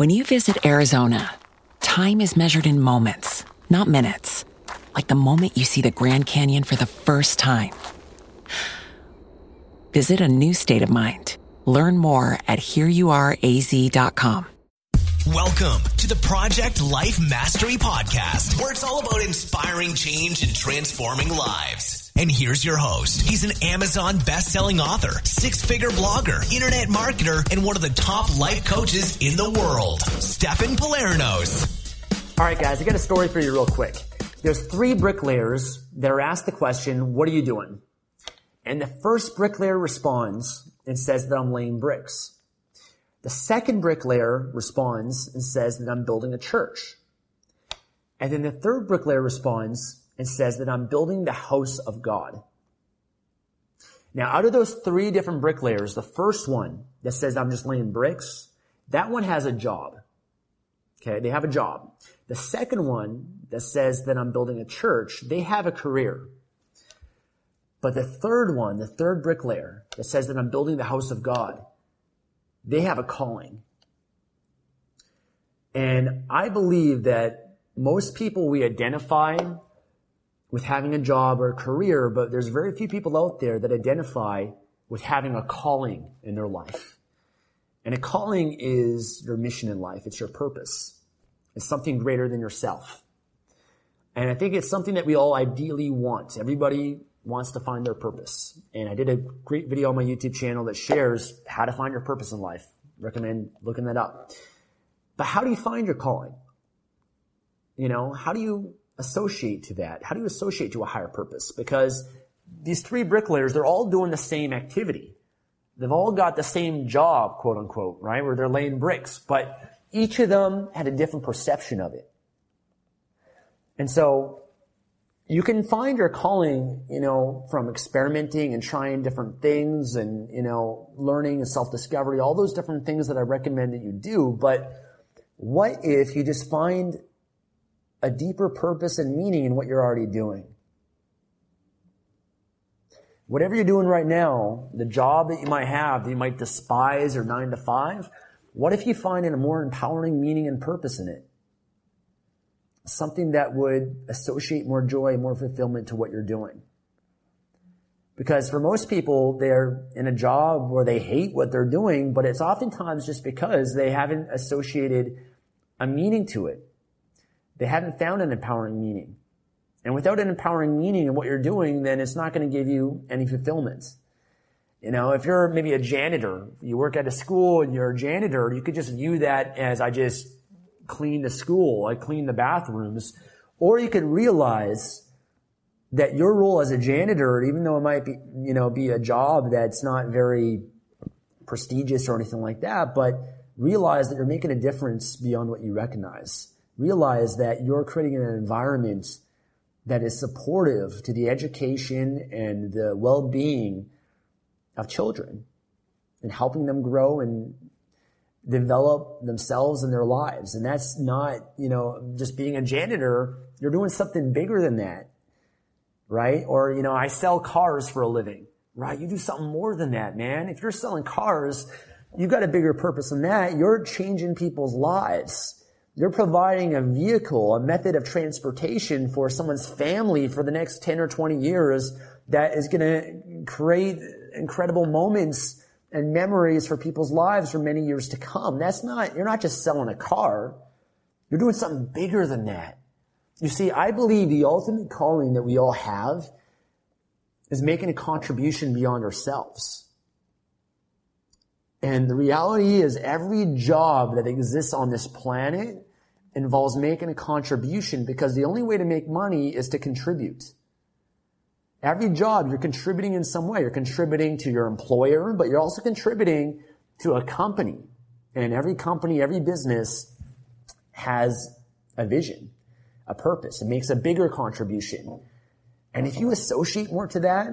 When you visit Arizona, time is measured in moments, not minutes. Like the moment you see the Grand Canyon for the first time. Visit a new state of mind. Learn more at hereyouareaz.com. Welcome to the Project Life Mastery Podcast, where it's all about inspiring change and transforming lives. And here's your host. He's an Amazon best-selling author, six-figure blogger, internet marketer, and one of the top life coaches in the world, Stefan Pylarinos. All right, guys, I got a story for you real quick. There's three bricklayers that are asked the question, what are you doing? And the first bricklayer responds and says that I'm laying bricks. The second bricklayer responds and says that I'm building a church. And then the third bricklayer responds and says that I'm building the house of God. Now, out of those three different bricklayers, the first one that says I'm just laying bricks, that one has a job. Okay, they have a job. The second one that says that I'm building a church, they have a career. But the third one, the third bricklayer that says that I'm building the house of God, they have a calling. And I believe that most people we identify with having a job or a career, but there's very few people out there that identify with having a calling in their life. And a calling is your mission in life. It's your purpose. It's something greater than yourself. And I think it's something that we all ideally want. Everybody wants to find their purpose. And I did a great video on my YouTube channel that shares how to find your purpose in life. Recommend looking that up. But how do you find your calling? You know, how do you associate to that? How do you associate to a higher purpose? Because these three bricklayers, they're all doing the same activity. They've all got the same job, quote unquote, right? Where they're laying bricks, but each of them had a different perception of it. And so you can find your calling, you know, from experimenting and trying different things and, you know, learning and self-discovery, all those different things that I recommend that you do. But what if you just find a deeper purpose and meaning in what you're already doing? Whatever you're doing right now, the job that you might have that you might despise or nine to five, what if you find a more empowering meaning and purpose in it? something that would associate more joy, more fulfillment to what you're doing. Because for most people, they're in a job where they hate what they're doing, but it's oftentimes just because they haven't associated a meaning to it. They haven't found an empowering meaning. And without an empowering meaning in what you're doing, then it's not going to give you any fulfillment. You know, if you're maybe a janitor, you work at a school and you're a janitor, you could just view that as I just clean the school, I clean the bathrooms. Or you could realize that your role as a janitor, even though it might be, you know, be a job that's not very prestigious or anything like that, but realize that you're making a difference beyond what you recognize. Realize that you're creating an environment that is supportive to the education and the well-being of children and helping them grow and develop themselves and their lives. And that's not, you know, just being a janitor. You're doing something bigger than that, right? Or, you know, I sell cars for a living, right? You do something more than that, man. If you're selling cars, you've got a bigger purpose than that. You're changing people's lives. You're providing a vehicle, a method of transportation for someone's family for the next 10 or 20 years that is going to create incredible moments and memories for people's lives for many years to come. That's not, you're not just selling a car. You're doing something bigger than that. You see, I believe the ultimate calling that we all have is making a contribution beyond ourselves. And the reality is every job that exists on this planet involves making a contribution because the only way to make money is to contribute. Every job, you're contributing in some way. You're contributing to your employer, but you're also contributing to a company. And every company, every business has a vision, a purpose. It makes a bigger contribution. And if you associate more to that,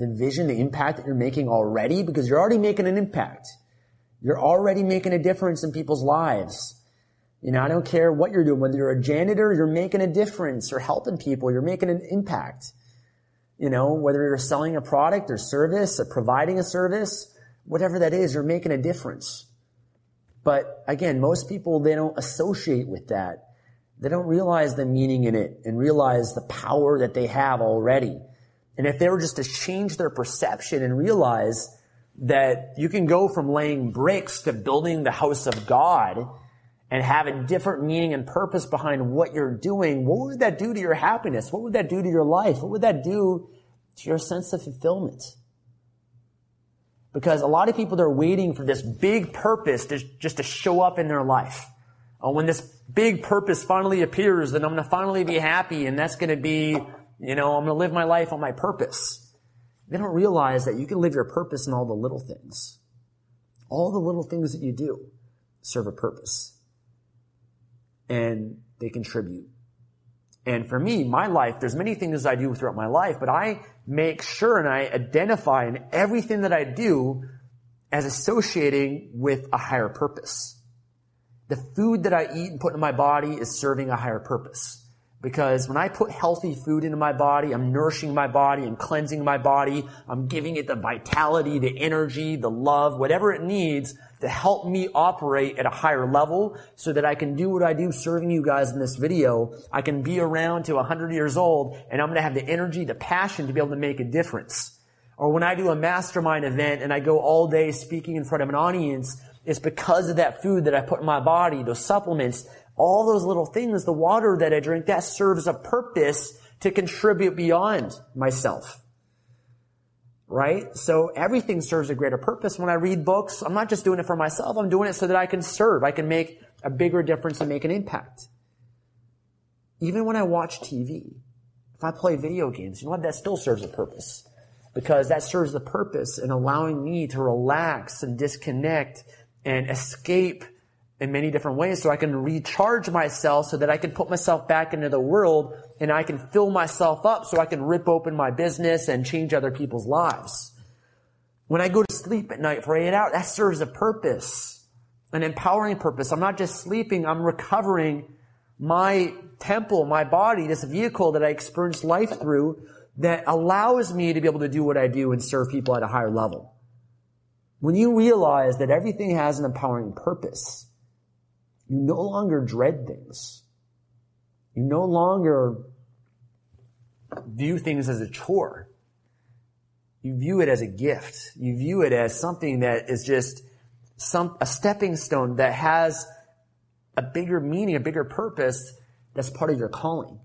the vision, the impact that you're making already, because you're already making an impact. You're already making a difference in people's lives. You know, I don't care what you're doing, whether you're a janitor, you're making a difference, you're helping people, you're making an impact. You know, whether you're selling a product or service or providing a service, whatever that is, you're making a difference. But again, most people, they don't associate with that. They don't realize the meaning in it and realize the power that they have already. And if they were just to change their perception and realize that you can go from laying bricks to building the house of God and have a different meaning and purpose behind what you're doing, what would that do to your happiness? What would that do to your life? What would that do to your sense of fulfillment? Because a lot of people, they're waiting for this big purpose to, just to show up in their life. Uh, when this big purpose finally appears, then I'm going to finally be happy and that's going to be, you know, I'm going to live my life on my purpose. They don't realize that you can live your purpose in all the little things. All the little things that you do serve a purpose and they contribute. And for me, my life, there's many things I do throughout my life, but I make sure and I identify in everything that I do as associating with a higher purpose. The food that I eat and put in my body is serving a higher purpose. Because when I put healthy food into my body, I'm nourishing my body, I'm cleansing my body, I'm giving it the vitality, the energy, the love, whatever it needs to help me operate at a higher level so that I can do what I do serving you guys in this video. I can be around to 100 years old and I'm going to have the energy, the passion to be able to make a difference. Or when I do a mastermind event and I go all day speaking in front of an audience, it's because of that food that I put in my body, those supplements, all those little things, the water that I drink, that serves a purpose to contribute beyond myself. Right? So everything serves a greater purpose. When I read books, I'm not just doing it for myself, I'm doing it so that I can serve. I can make a bigger difference and make an impact. Even when I watch TV, if I play video games, you know what? That still serves a purpose. Because that serves the purpose in allowing me to relax and disconnect and escape in many different ways so I can recharge myself so that I can put myself back into the world and I can fill myself up so I can rip open my business and change other people's lives. When I go to sleep at night for eight hours, that serves a purpose, an empowering purpose. I'm not just sleeping, I'm recovering my temple, my body, this vehicle that I experience life through that allows me to be able to do what I do and serve people at a higher level. When you realize that everything has an empowering purpose, you no longer dread things. You no longer view things as a chore. You view it as a gift. You view it as something that is just some, a stepping stone that has a bigger meaning, a bigger purpose that's part of your calling.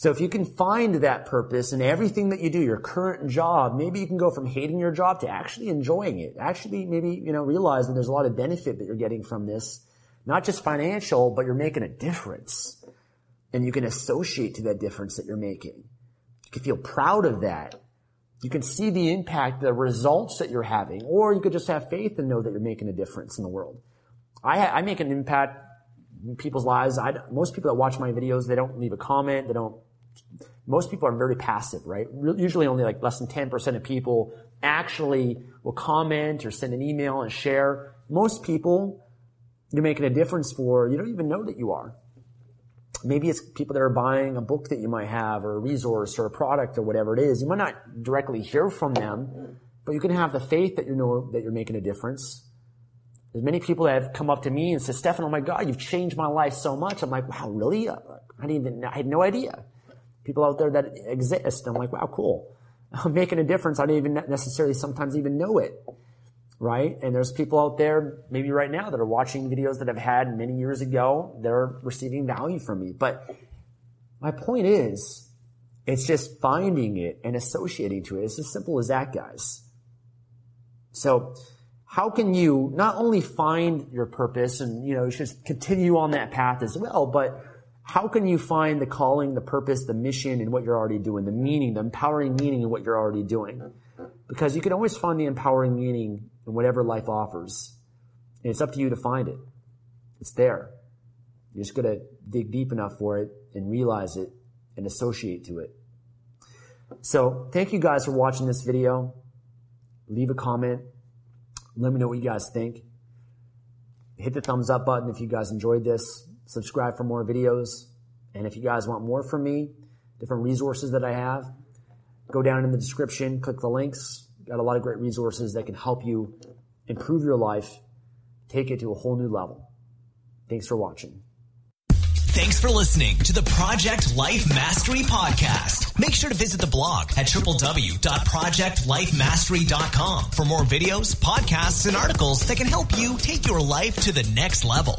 So if you can find that purpose in everything that you do, your current job, maybe you can go from hating your job to actually enjoying it. Actually, maybe, you know, realize that there's a lot of benefit that you're getting from this. Not just financial, but you're making a difference. And you can associate to that difference that you're making. You can feel proud of that. You can see the impact, the results that you're having, or you could just have faith and know that you're making a difference in the world. I, I make an impact in people's lives. I, most people that watch my videos, they don't leave a comment. They don't most people are very passive, right? Usually only like less than 10% of people actually will comment or send an email and share. Most people you're making a difference for, you don't even know that you are. Maybe it's people that are buying a book that you might have or a resource or a product or whatever it is. You might not directly hear from them, but you can have the faith that you know that you're making a difference. There's many people that have come up to me and said, Stefan, oh my God, you've changed my life so much. I'm like, wow, really? I didn't even, I had no idea people out there that exist. I'm like, wow, cool. I'm making a difference. I don't even necessarily sometimes even know it. Right? And there's people out there, maybe right now, that are watching videos that I've had many years ago. They're receiving value from me. But my point is, it's just finding it and associating to it. It's as simple as that, guys. So, how can you not only find your purpose and, you know, should continue on that path as well, but how can you find the calling, the purpose, the mission in what you're already doing, the meaning, the empowering meaning in what you're already doing? because you can always find the empowering meaning in whatever life offers. And it's up to you to find it. It's there. You're just going to dig deep enough for it and realize it and associate to it. So thank you guys for watching this video. Leave a comment. Let me know what you guys think. Hit the thumbs up button if you guys enjoyed this. Subscribe for more videos. And if you guys want more from me, different resources that I have, go down in the description, click the links. Got a lot of great resources that can help you improve your life, take it to a whole new level. Thanks for watching. Thanks for listening to the Project Life Mastery Podcast. Make sure to visit the blog at www.projectlifemastery.com for more videos, podcasts, and articles that can help you take your life to the next level.